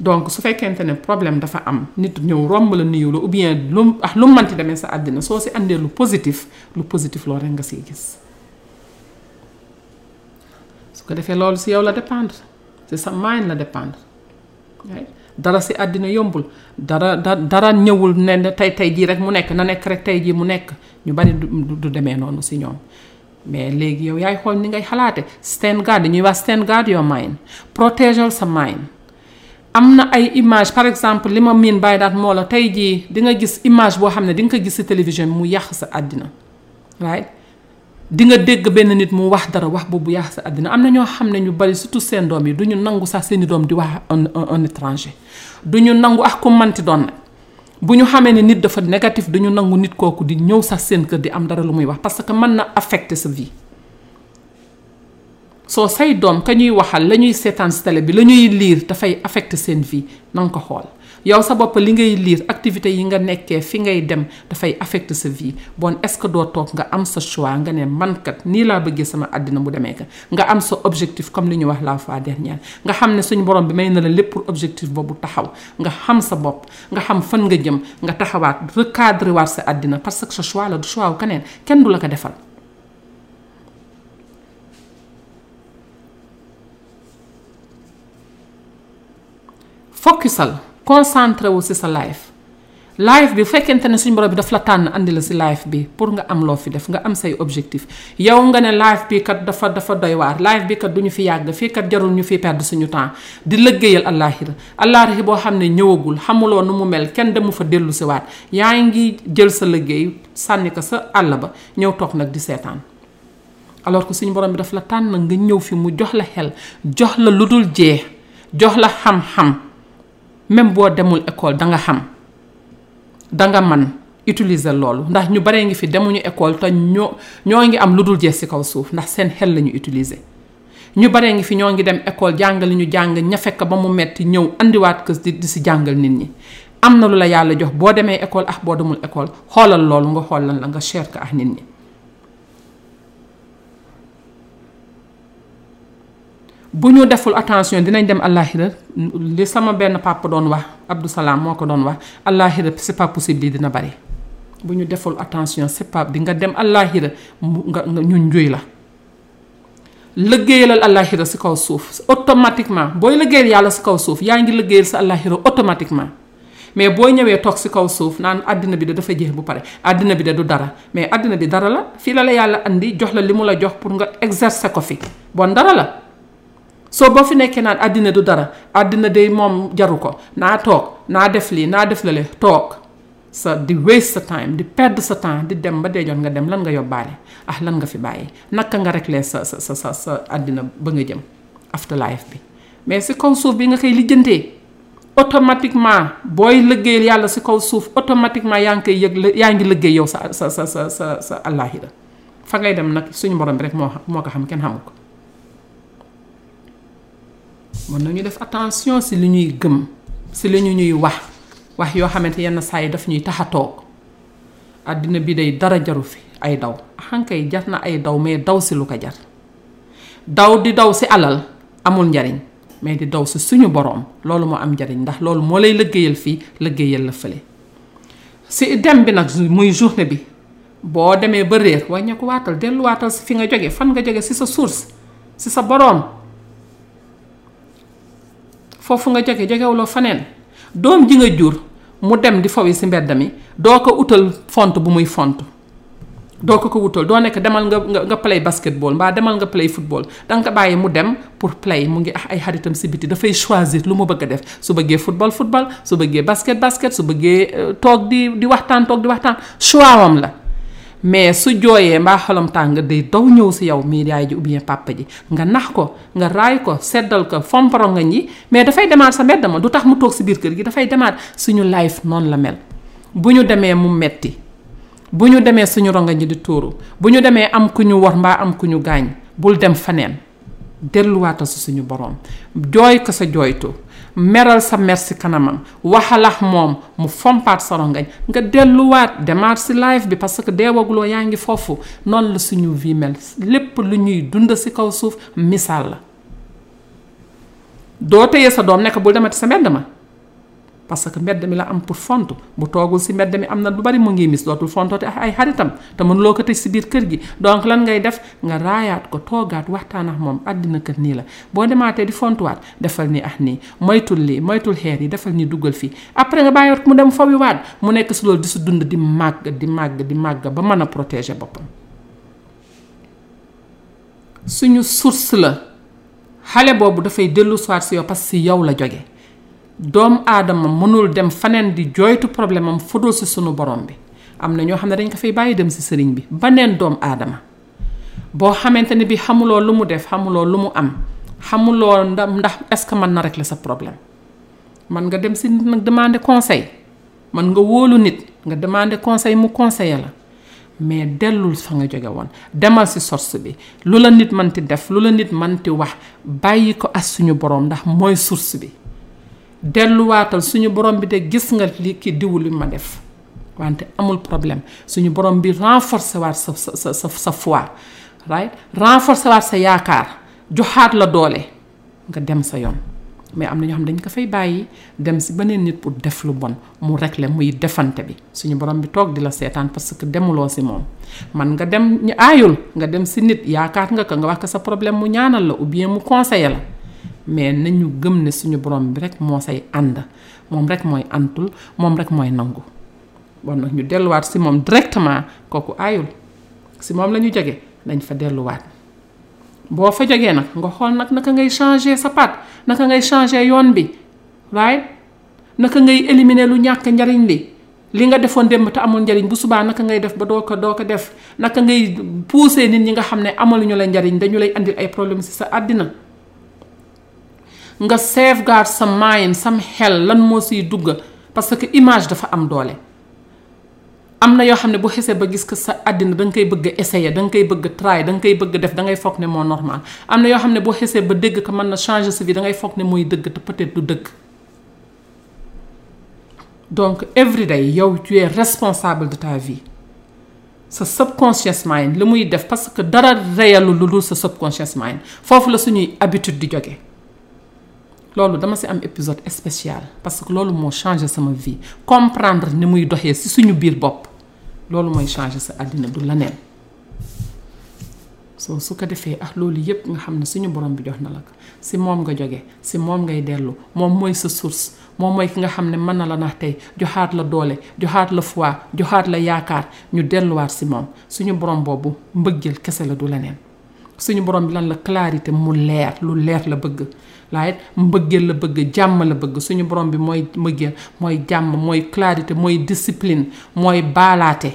donc su fekkente ne problème dafa am nit ñëw romb la nuyu la ou bien lu ah lu manti demee sa àddina soo si àndee lu positif lu positif loolu rek nga siy gis su ko defee loolu si yow la dépendre si sa mind la dépendre dara si àddina yombul dara da dara ñëwul ne tey tey jii rek mu nekk na nekk rek tey jii mu nekk ñu bari du demee noonu si ñoom mais léegi yow yaay xool ni ngay xalaate stand guard dañuy wax stand guard your mind protéger sa mind am na ay image par exemple li ma miin bàyyi daat moo la tey jii di nga gis image boo xam ne di nga ko gis si télévision mu yàq sa àddina right di nga dégg benn nit mu wax dara wax boobu yàq sa àddina am na ñoo xam ne ñu bari surtout seen doom yi du ñu nangu sax seeni doom di wax un un étranger du ñu nangu ak ku manti doon nag bu ñu xamee ne nit dafa négatif dañu nangu nit kooku di ñëw sax seen kër di am dara lu muy wax parce que mën na affecter sa vie soo say doom ka ñuy waxal la ñuy seetaan si télé bi la ñuy liir dafay affecter seen vie na nga ko xool yow sa bopp li ngay liir activité yi nga nekkee fi ngay dem dafay affecter sa vie bon est-ce que doo toog nga am sa choix nga ne man kat nii laa bëggee sama àddina mu demee ka nga am sa objectif comme li ñu wax la fois dernière nga xam ne suñu borom bi may na la lépp pour objectif boobu taxaw nga xam sa bopp nga xam fan nga jëm nga taxawaat recadrer waat sa àddina parce que sa choix la du choix wu keneen kenn du la ko defal focusal concentré wu ci sa life live bi bu fekkente ne suñu borom bi daf la tànn andi la si live bi pour nga am loo fi def nga am say objectif yow nga ne live bi kat dafa dafa doy waar live bi kat du ñu fi yàgg fii kat jarul ñu fi perdre suñu temps di lëggéeyal àllaaxira àllaaxira boo xam ne ñëwagul xamuloo nu mu mel kenn demu fa dellu si waat yaa ngi jël sa liggéey sànni ko sa àll ba ñëw toog nag di seetaan alors que suñu borom bi daf la tànn nga ñëw fi mu jox la xel jox la lu dul jeex jox la xam-xam même boo demul école danga xam danga man utiliser loolu ndax ñu baree ngi fi demuñu école te ñoo ñoo ngi am lu dul jeex ci kaw suuf ndax seen xel lañu utiliser ñu baree ngi fi ñoo ngi dem école jàng li ñu jàng ña fekk ba mu metti ñëw indiwaat kës di di si jàngal nit ñi am na lu la yàlla jox boo demee école ak boo demul école xoolal loolu nga xool lan la nga cher ko ak nit ñi bu ñu deful attention dinañ dem àllaaxira li sama benn papa doon wax Abdou Salaam moo ko doon wax àllaaxira c'est pas possible lii dina bari bu ñu deful attention c'est pas di nga dem àllaaxira nga nga ñu njuy la liggéeyalal àllaaxira si kaw suuf automatiquement booy liggéeyal yàlla si kaw suuf yaa ngi liggéeyal sa àllaaxira automatiquement mais boo ñëwee toog si kaw suuf naan àddina bi de dafa jeex bu pare àddina bi de du dara mais àddina bi dara la fii la la yàlla andi jox la li mu la jox pour nga exercer ko fi bon dara la soo boo fi nekkee naan àddina du dara àddina day moom jaru ko naa toog naa def lii naa def lale toog sa di waste sa time di perdre sa temps di dem ba dee jot nga dem lan nga yóbbaale ah lan nga fi bàyyi naka nga réglé sa sa sa sa àddina ba nga jëm after life bi mais si kaw suuf bi nga koy lijjantee automatiquement booy liggéeyal yàlla si kaw suuf automatiquement yaa ngi koy yëg yaa ngi liggéey yow sa sa sa sa sa sa àllaaxira fa ngay dem nag suñu borom bi rek moo moo ko xam kenn xamu ko mën nañu def attention si li ñuy gëm si li ñu ñuy wax wax yoo xamante yenn saa yi daf ñuy tax a toog àddina bi day dara jaru fi ay daw xankay jar na ay daw mais daw si lu ko jar daw di daw si alal amul njariñ mais di daw si suñu boroom loolu moo am njariñ ndax loolu moo lay liggéeyal fii liggéeyal la fële si dem bi nag muy journée bi boo demee ba réer wàññi ko waatal delluwaatal si fi nga jóge fan nga jóge si sa source si sa boroom foofu nga jóge jógewuloo faneen doom ji nga jur mu dem di fowi si mbedd mi doo ko utal font bu muy font doo ko ko wutal doo nekk demal nga nga nga play basketball mbaa demal nga play football danga ko bàyyi mu dem pour play mu ngi ax ay xaritam si biti dafay choisir lu mu bëgg a def su bëggee football football su bëggee basket basket su bëggee euh, toog di di waxtaan toog di waxtaan choix am la mais su jooyee mbaa xolam tàng day daw ñëw si yow mii yaay ji ou bien papa ji nga nax ko nga raay ko seddal ko fomparo nga ñi mais dafay demaat sa mbedd ma du tax mu toog si biir kër gi dafay demaat suñu life noonu la mel bu ñu demee mu metti bu ñu demee suñu ronga ñi di tuuru bu ñu demee am ku ñu war mbaa am ku ñu gaañ bul dem faneen delluwaata si suñu boroom jooy ko sa jooytu meral sa mer si kanamam waxalax moom mu fompaat sa rongañ nga delluwaat demaat si live bi parce que deewaguloo yaa ngi foofu noonu la suñu vie mel lépp lu ñuy dund si kaw suuf misaal la doo téye sa doom nekk bul demati sa mbedd ma parce que mbedd mi la am pour font bu toogul si mbedd mi am na lu bari mu ngi mis dootul fontoote ak ay xaritam te mën loo ko tëj si biir kër gi donc lan ngay def nga raayaat ko toogaat waxtaan ak moom àddina kër nii la boo demaatee di fontuwaat defal nii ak nii moytul lii moytul xeer yi defal nii duggal fii après nga bàyyiwaat mu dem fawi waat mu nekk si loolu di si dund di màgg di màgg di màgg ba mën a protéger boppam suñu source la xale boobu dafay dellu soir si yow parce que si yow la jóge doomu aadama mënul dem faneen di jooytu problème am fodoo si sunu borom bi am na ñoo xam ne dañ ko fay bàyyi dem si sëriñ bi baneen doomu aadama boo xamante ne bi xamuloo lu mu def xamuloo lu mu am xamuloo ndax ndax est-ce que mën na régler sa problème man nga dem si nag demander conseil man nga wóolu nit nga demandé conseil mu conseillé la mais dellul fa nga jóge woon demal si source bi lu la nit manti def lu la nit manti wax bàyyi ko as suñu borom ndax mooy source bi delluwaatal suñu borom bi de gis nga li ki diwu li ma def wante amul problème suñu borom bi renforcer waat sa sa sa sa foi right renforcer waat sa yaakaar joxaat la doole nga dem sa yoon mais am na ñoo xam dañ ko fay bàyyi dem si beneen nit pour def lu bon mu régler muy defante bi suñu borom bi toog di la seetaan parce que demuloo si moom man nga dem ñu aayul nga dem si nit yaakaar nga ko nga wax ko sa problème mu ñaanal la ou bien mu conseiller la mais nañu gëm ne suñu borom bi rek moo say ànd moom rek mooy antul moom rek mooy nangu bon nag ñu delluwaat si moom directement kooku aayul si moom la ñu jóge nañ fa delluwaat boo fa jógee nag nga xool nag naka ngay changer sa paat naka ngay changer yoon bi right naka ngay éliminer lu ñàkk njariñ li li nga defoon démb te amul njariñ bu subaa naka ngay def ba doo ko doo ko def naka ngay pousser nit ñi nga xam ne amaluñu la njariñ dañu lay andil ay problème ci sa àddina nga safeguard sa mind sam xel lan moo siy dugg parce que image dafa am doole am na yoo xam ne bu xesee ba gis ko sa àddina da nga koy bëgg a essayer da nga koy bëgg a try da nga koy bëgg a def da ngay foog ne moo normal am na yoo xam ne boo xesee ba dégg ko mën na changer sa vie da ngay foog ne mooy dëgg te peut-être du dëgg donc every day yow tu es responsable de ta vie sa subconscious mind li muy def parce que dara reyalu lu dul sa subconscious mind foofu la suñuy habitude di jóge loolu dama si am épisode spécial parce que loolu moo changé sama vie comprendre ni muy doxee si suñu biir bopp loolu mooy changé sa àddina du la neen soo su ko defee ak loolu yépp nga xam ne suñu borom bi jox na la ko si moom nga jóge si moom ngay dellu moom mooy sa source moom mooy ki nga xam ne mën na la nax tey joxaat la doole joxaat la foi joxaat la yaakaar ñu delluwaat si moom suñu borom boobu mbëggeel kese la du leneen suñu borom bi lan la clarité mu leer lu leer la bëgg laayit mbëggeel la bëgg jàmm la bëgg suñu borom bi mooy mbëggeel mooy jàmm mooy clarité mooy discipline mooy baalaate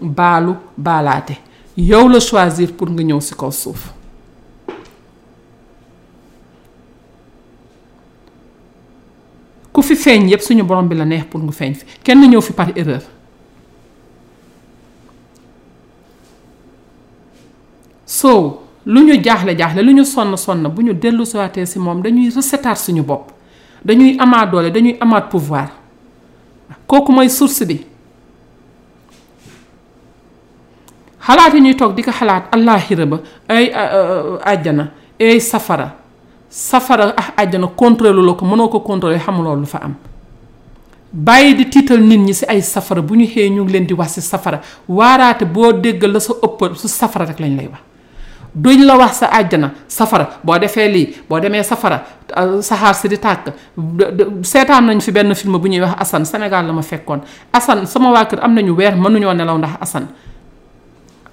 baalu baalaate yow la choisir pour nga ñëw si kaw suuf ku fi feeñ yépp suñu borom bi la neex pour nga feeñ fi kenn ñëw fi par erreur so lu ñu jaaxle jaaxle lu ñu sonn sonn bu ñu dellu soité si moom dañuy recetaat suñu bopp dañuy amaat doole dañuy amaat pouvoir kooku mooy source bi xalaat yi ñuy toog di ko xalaat àllaaxira ba ay àjjana ay safara safara ak ah, àjjana contrôler la ko mënoo ko contrôler xamuloo lu fa am bàyyi di tiital nit ñi si ay safara bu ñu xëyee ñu ngi leen di wax si safara waaraate boo déggal la sa ëpp su safara rek lañ lay wax duñ la wax sa àjjana safara boo defee lii boo demee safara euh, saxaar si di tàkk seetaan nañ fi benn film bu ñuy wax Assane Sénégal la ma fekkoon Assane sama waa kër am nañu weer mënuñoo nelaw ndax Assane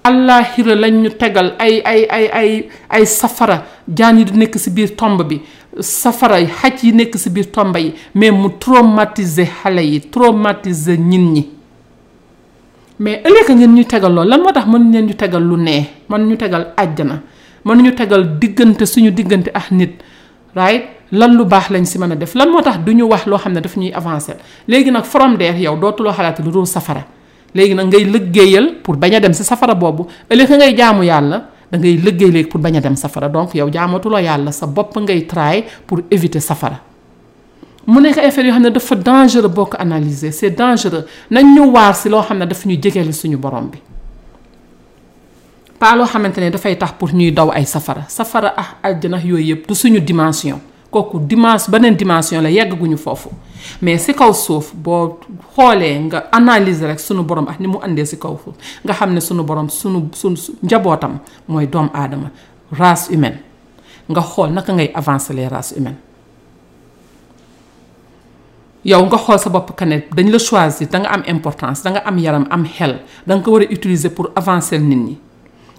àllaaxira lañ ñu tegal ay ay ay ay ay safara jaan yi di nekk ci biir tomb bi safara yi xaj yi nekk ci biir tomba yi mais mu traumatiser xale yi traumatiser ñin ñi mais ëllëg ngeen ñu tegal lool lan moo tax mën ngeen ñu tegal lu nee mën ñu tegal àjjana mën ñu tegal diggante suñu diggante ak nit right lan lu baax lañ ci mën a def lan moo tax du ñu wax loo xam ne daf ñuy avancer léegi nag from there yow dootuloo xalaat lu dul safara léegi nag ngay liggéeyal pour bañ a dem si safara boobu ëllëg ngay jaamu yàlla da ngay liggéey léegi pour bañ a dem safara donc yow jaamatuloo yàlla sa bopp ngay try pour éviter safara mu nekk effet yoo xam ne dafa dangereux boo ko analyser c'est dangereux nañ ñu waar si loo xam ne daf ñu jegeel suñu borom bi pas loo xamante ne dafay tax pour ñuy daw ay safara safara ah aljana yooyu yëpp du suñu dimension kooku dimension beneen dimension la yeggaguñu foofu mais si kaw suuf boo xoolee nga analyser rek sunu borom ak ni mu àndee si kaw suuf nga xam ne sunu borom sunu sunu njabootam mooy doomu aadama race humaine nga xool naka ngay avancer les races humaines. yow nga xool sa bopp que ne dañ la choisir da nga am importance da nga am yaram am xel da nga ko war a utiliser pour avancer nit ñi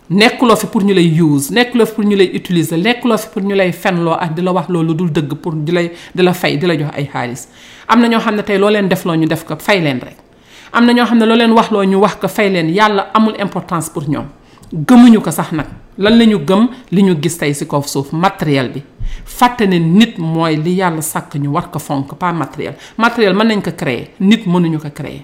nekkuloo fi pour ñu lay use nekkuloo fi pour ñu lay utiliser nekkuloo fi pour ñu lay fenloo ak di la wax loolu dul dëgg pour di lay di la fay di la jox ay xaalis am na ñoo xam ne tey loo leen defloo ñu def ko fay leen rek. am na ñoo xam ne loo leen wax loo ñu wax ko fay leen yàlla amul importance pour ñoom gëmuñu ko sax nag lan la ñu gëm li ñu gis tey si kaw suuf matériel bi fàtte ne nit mooy li yàlla sàkk ñu war ko fonk pas matériel matériel mën nañ ko créer nit mënuñu ko créer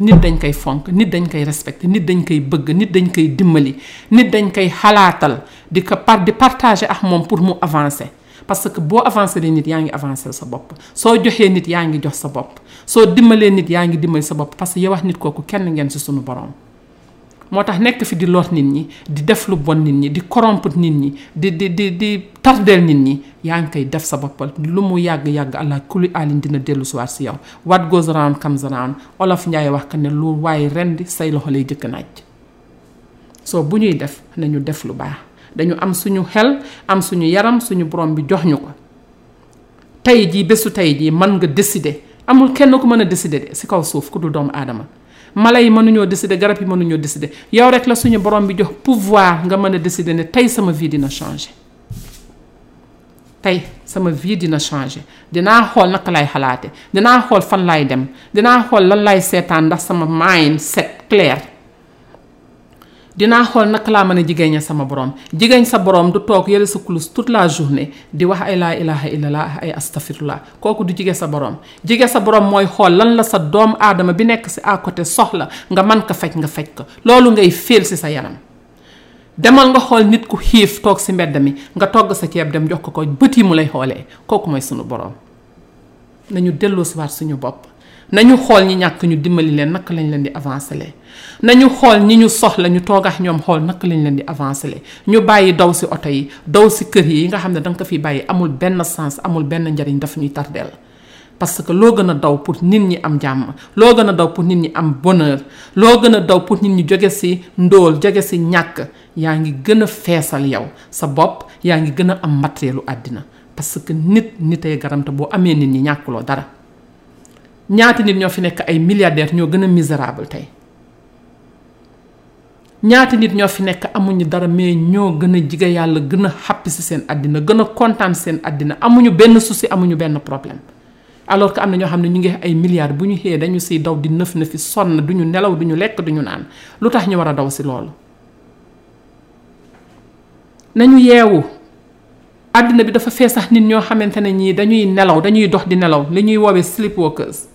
nit dañ koy fonk nit dañ koy respecter nit dañ koy bëgg nit dañ koy dimbali nit dañ koy xalaatal di ko par di partager ak moom pour mu avancer parce que boo avancé le nit yaa ngi avancé sa bopp soo joxee nit yaa ngi jox sa bopp soo dimbalee nit yaa ngi dimbali sa bopp parce que yow wax nit kooku kenn ngeen si sunu borom. moo tax nekk fi di lor nit ñi di def lu bon nit ñi di corrompre nit ñi di di di di tardeel nit ñi yaa ngi koy def sa boppal lu mu yàgg-yàgg allah kuli alin dina dellu si waat si yow what goes around comes around olof njaay wax ka ne lu waaye rendi say loxo lay jëkk naaj soo bu ñuy def nañu def lu baax dañu am suñu xel am suñu yaram suñu borom bi jox ñu ko tey jii bésu tey jii mën nga décider amul kenn ku mën a décider de si kaw suuf ku dul doomu aadama mala yi mënuñoo décider garab yi mënuñoo décider yow rek la suñu borom bi jox pouvoir nga mën a décider ne tey sama vie dina changer tey sama vie dina changer dinaa xool naka lay xalaate dinaa xool fan laay dem dinaa xool lan laay seetaan ndax sama mind set clair dinaa xool naka laa mën a jigéeñe sama borom jigéeñ sa borom du toog yële sa kulus toute la journée di wax ay laa ilaha illallah ay astafirullah kooku du jige sa borom jige sa borom mooy xool lan la sa doom aadama bi nekk si à côté soxla nga man ko faj nga faj ko loolu ngay féel si sa yaram demal nga xool nit ku xiif toog si mbedd mi nga togg sa ceeb dem jox ko ko bët yi mu lay xoolee kooku mooy sunu borom nañu delloosiwaat suñu bopp nañu xool ñi ñàkk ñu dimbali leen naka lañ leen di avancé lee nañu xool ñi ñu soxla ñu toog ak ñoom xool naka lañ leen di avancé lee ñu bàyyi daw si oto yi daw si kër yi nga xam ne danga ko fi bàyyi amul benn sens amul benn njariñ daf ñuy tardeel parce que loo gën a daw pour nit ñi am jàmm loo gën a daw pour nit ñi am bonheur loo gën a daw pour nit ñi jóge si ndóol jóge si ñàkk yaa ngi gën a feesal yow sa bopp yaa ngi gën a am matérielu àddina parce que nit nitay garam te boo amee nit ñi ñàkkuloo dara ñaata nit ñoo fi nekk ay milliardaires ñoo gën a misérable tey ñaata nit ñoo fi nekk amuñu dara mais ñoo gën a jige yàlla gën a xàppi si seen àddina gën a kontaan seen àddina amuñu benn souci amuñu benn problème alors que am na ñoo xam ne ñu ngi ay milliards bu ñu xëyee dañu siy daw di nëf na fi sonn duñu nelaw duñu lekk duñu naan lu tax ñu war a daw si loolu nañu yeewu àddina bi dafa fees sax nit ñoo xamante ne ñii dañuy nelaw dañuy dox di nelaw li ñuy woowee sleepwalkers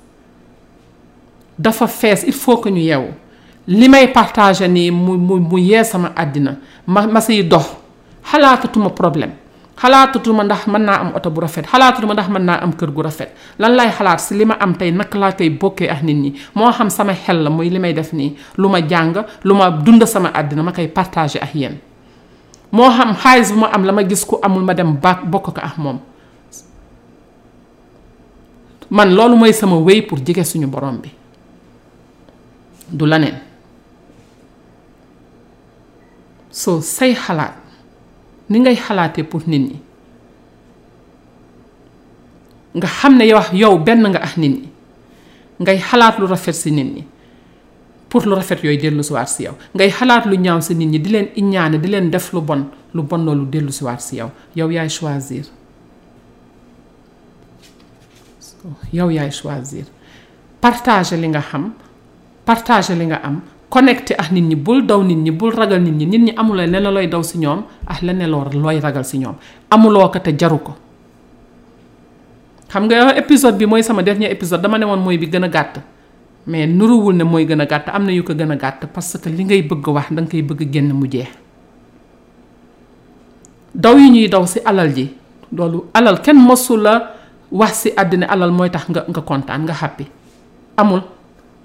dafa fees il faut que ñu yeewu li may partager nii mu mu mu yee sama àddina ma ma siy dox xalaatatuma problème xalaatatuma ndax mën naa am oto bu rafet xalaatatuma ndax mën naa am kër gu rafet lan lay xalaat si li ma am tey naka laa koy bokkee ak nit ñi moo xam sama xel la muy li may def nii lu ma jàng lu ma dund sama àddina ma koy partager ak yéen. moo xam xaalis bu ma am la ma gis ku amul ma dem ba bokk ko ak moom man loolu mooy sama wéy pour jege suñu borom bi du laneen soo say xalaat ni ngay xalaatee pour nit ñi nga xam ne yow yow benn nga ak nit ñi ngay xalaat lu rafet si nit ñi pour lu rafet yooyu dellu si waat si yow ngay xalaat lu ñaaw si nit ñi di leen iñaane di leen def lu bon lu bon loolu dellu si waat si yow yow yaay choisir yow yaay choisir partager li nga xam partager li nga am connecté ak nit ñi bul daw nit ñi bul ragal nit ñi nit ñi amuloo lenn looy daw si ñoom ak lenn loo looy ragal si ñoom amuloo ko te jaru ko xam nga épisode bi mooy sama dernier épisode dama ne woon mooy bi gën a gàtt mais nuruwul ne mooy gën a gàtt am na yu ko gën a gàtt parce que li ngay bëgg wax danga koy bëgg génn mu jeex daw yi ñuy daw si alal ji loolu alal kenn mosu la wax si àddina alal mooy tax nga nga kontaan nga xàppi amul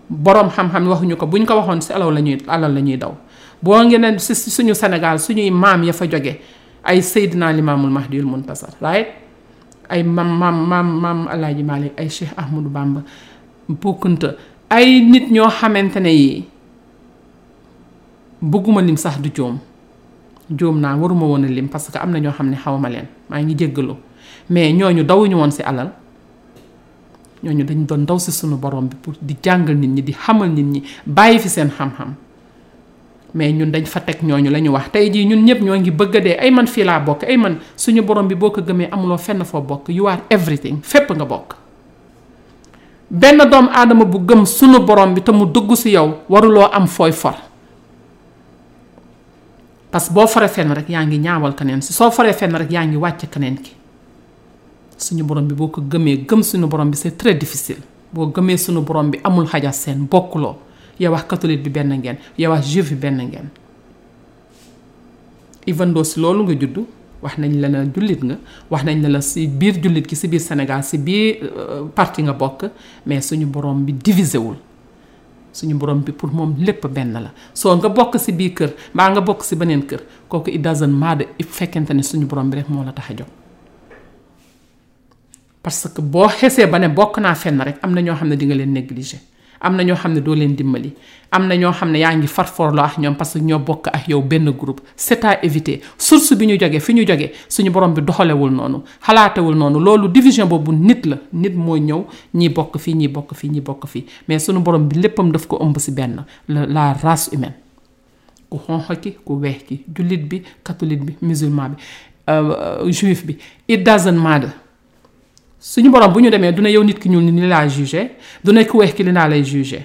boroom xam-xam waxuñu ko buñ ko waxoon si alal la ñuy alal la ñuy daw boo ngeen si suñu Sénégal suñuy maam ya fa jóge ay Seydina Limaamul Mahdiyul Muntasar right ay mam mam mam mam Alaaji Maalik ay Cheikh Ahmadou Bamba Bukunta ay nit ñoo xamante ne yi bëgguma lim sax du joom joom naa waruma woon a lim parce que am na ñoo xam ne xawma leen maa ngi jéggalu mais ñooñu dawuñu woon si alal ñooñu dañ doon daw si sunu borom bi pour di jàngal nit ñi di xamal nit ñi bàyyi fi seen xam-xam mais ñun dañ fa teg ñooñu la ñu wax tey jii ñun ñëpp ñoo ngi bëgg a dee ay man fii laa bokk ay man suñu borom bi boo ko gëmee amuloo fenn foo bokk you are everything fépp nga bokk benn doom aadama bu gëm sunu borom bi te mu dugg si yow waruloo am fooy for parce que boo faree fenn rek yaa ngi ñaawal keneen si soo faree fenn rek yaa ngi wàcc keneen ki suñu borom bi boo ko gëmee gëm suñu borom bi c'est très difficile boo gëmee suñu borom bi amul xaja seen bokkuloo yow wax catholique bi benn ngeen yow wax juif bi benn ngeen Ivando si loolu nga judd wax nañ la na jullit nga wax nañ la la si biir jullit gi si biir Sénégal si biir euh, parti nga bokk mais suñu borom bi divisé wul suñu borom bi pour moom lépp benn la soo nga bokk si biir kër mbaa nga bokk si beneen kër kooku it doesn't matter if fekkente ne suñu borom bi rek moo la tax a jóg parce que boo xesee ba ne bokk naa fenn rek am na ñoo xam ne di nga leen négliger am na ñoo xam ne doo leen dimbali am na ñoo xam ne yaa ngi farforloo ak ñoom parce que ñoo bokk ak yow benn groupe c'est à éviter source bi ñu jógee fi ñu jógee suñu borom bi doxalewul noonu xalaatewul noonu loolu division boobu nit la nit mooy ñëw ñi bokk fii ñi bokk fii ñi bokk fii mais suñu borom bi léppam daf ko ëmb si benn la race humaine ku xonq ki ku weex ki jullit bi katolit bi musulman bi euh, juif bi it doesn't matter suñu borom bu ñu demee du ne yow nit ki ñuul ni laa jugé du ne ku weex ki li naa lay jugé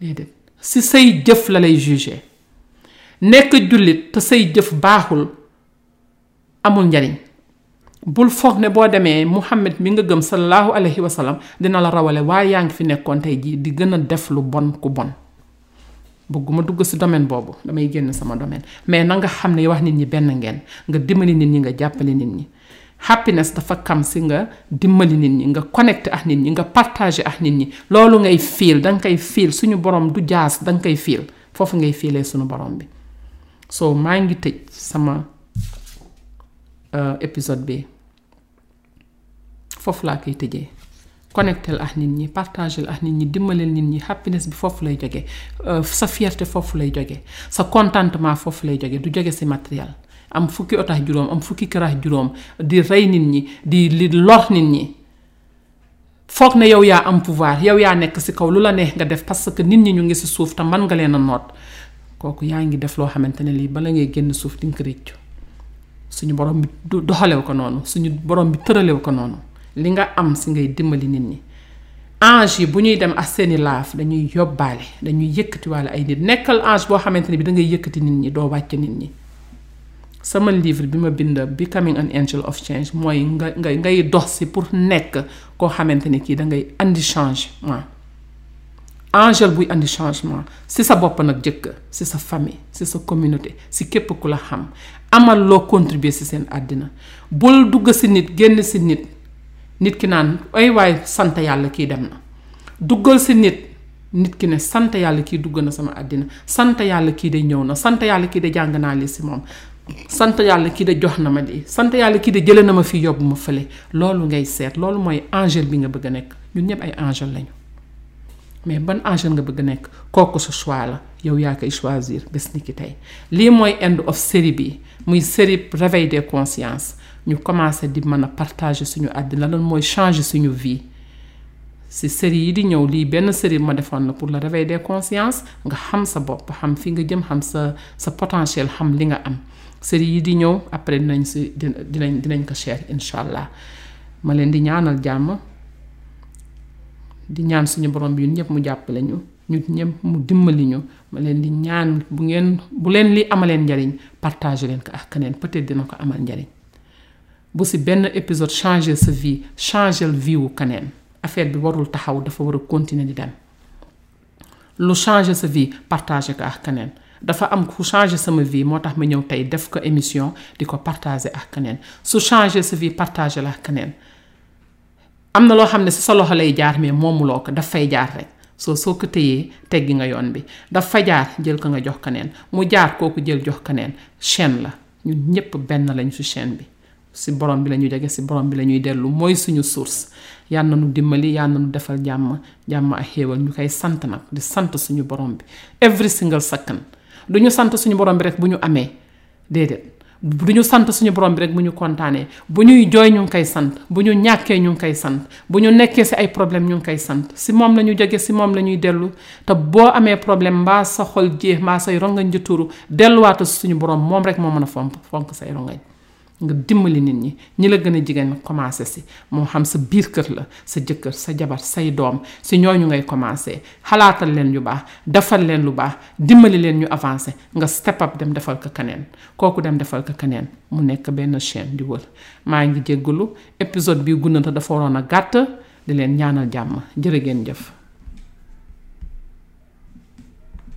déedéet si say jëf la lay jugé nekk jullit te say jëf baaxul amul njariñ bul foog ne boo demee Muhammad mi nga gëm sallallahu alayhi wa sallam dina la rawale waaye yaa ngi fi nekkoon tey jii di gën a def lu bon ku bon bëgguma dugg si domaine boobu damay génn sama domaine mais na nga xam ne wax nit ñi benn ngeen nga dimbali nit ñi nga jàppale nit ñi happiness dafa kam si nga dimbali nit ñi nga connecté ak nit ñi nga partagé ak nit ñi loolu ngay fiil danga koy fiil suñu borom du jaas danga koy fiil foofu ngay fiilee sunu borom bi so maa ngi tëj sama euh, épisode bi foofu laa koy tëjee connectel ak nit ñi partagel ak nit ñi dimbaleel nit ñi happiness bi foofu lay jóge euh, sa fierté foofu lay jóge sa contentement foofu lay jóge du jóge si matériel am fukki otax juróom am fukki karax juróom di rey nit ñi di li lor nit ñi foog ne yow yaa am pouvoir yow yaa nekk si kaw lu la neex nga def parce que nit ñi ñu ngi si suuf te man nga leen a noot kooku yaa ngi def loo xamante ne lii bala ngay génn suuf di nga ko réccu suñu borom bi doxalew ko noonu suñu borom bi tëralew ko noonu li nga am si ngay dimbali nit ñi ange yi bu ñuy dem ak seeni laaf dañuy yóbbaale dañuy yëkkatiwaale ay nit nekkal ange boo xamante ne bi da ngay yëkkati nit ñi doo wàcc nit ñi sama livre bi ma bind Becoming an Angel of Change mooy nga nga ngay dox si pour nekk koo xamante ni kii da ngay andi changement angel buy andi changement si sa bopp nag jëkk si sa famille si sa communauté si képp ku la xam amal loo contribuer si seen àddina bul dugg si nit génn si nit nit ki naan ay waay sant yàlla kii dem na duggal si nit nit ki ne sant yàlla kii dugg na sama àddina sant yàlla kii de ñëw na sant yàlla kii de jàng naa lii si moom sant yàlla kii de jox na ma lii sant yàlla kii de jële na ma fii yóbbu ma fële loolu ngay seet loolu mooy angel bi nga bëgg a nekk ñun ñëpp ay angel lañu mais ban angel nga bëgg a nekk kooku sa choix la yow yaa koy choisir bés ni ki tey lii mooy end of série bi muy série réveil des consciences ñu commencé di mën a partager suñu àddina lan mooy changer suñu vie si série yi di ñëw lii benn série ma defoon la pour le réveil des consciences nga xam sa bopp xam fi nga jëm xam sa sa potentiel xam li nga am série yi di ñëw après dinañ si dinañ dinañ ko share incha allah ma leen di ñaanal jàmm di ñaan suñu borom bi ñun ñëpp mu jàppale ñu ñun ñëpp mu dimbali ñu ma leen di ñaan bu ngeen bu leen li amaleen njariñ partage leen ko ak keneen peut-être dina ko amal njariñ bu si benn épisode changer sa vie changer vie wu keneen affaire bi warul taxaw dafa war a continuer di dem lu changer sa vie partager ko ak keneen dafa am ku changer sama vie moo tax ma ñëw tey def ko émission di ko partager ak keneen su changer sa vie partager la ak keneen am na loo xam ne si sa loxo lay jaar mais moomuloo ko daf fay jaar rek soo soo ko téyee teggi nga yoon bi daf fa jaar jël ko nga jox keneen mu jaar kooku jël jox keneen chaîne la ñun ñëpp benn lañ ci chaîne bi si borom bi la ñuy jege si borom bi la ñuy dellu mooy suñu source yal na nu dimbali yal na nu defal jàmm jàmm ak xéewal ñu koy sant nag di sant suñu borom bi every single second du ñu sant suñu borom bi rek bu ñu amee déedéet du ñu sant suñu borom bi rek bu ñu kontaanee bu ñuy jooy ñu ngi koy sant bu ñu ñàkkee ñu ngi koy sant bu ñu nekkee si ay problème ñu ngi koy sant si moom la ñu jóge si moom la ñuy dellu te boo amee problème mbaa sa xol jeex mbaa say rongañ di tuuru delluwaata suñu borom moom rek moo mën a fomp fonk say rongañ nga dimbali nit ñi ñi la gën a jigéen nga commencé si moo xam sa biir kër la sa jëkkër sa jabar say doom si ñooñu ngay commencé xalaatal leen yu baax defal leen lu baax dimbali leen ñu avancé nga step up dem defal ko keneen kooku dem defal ko keneen mu nekk benn chaîne di wër maa ngi jéggalu épisode bi guddante dafa waroon a gàtt di leen ñaanal jàmm jërë ngeen jëf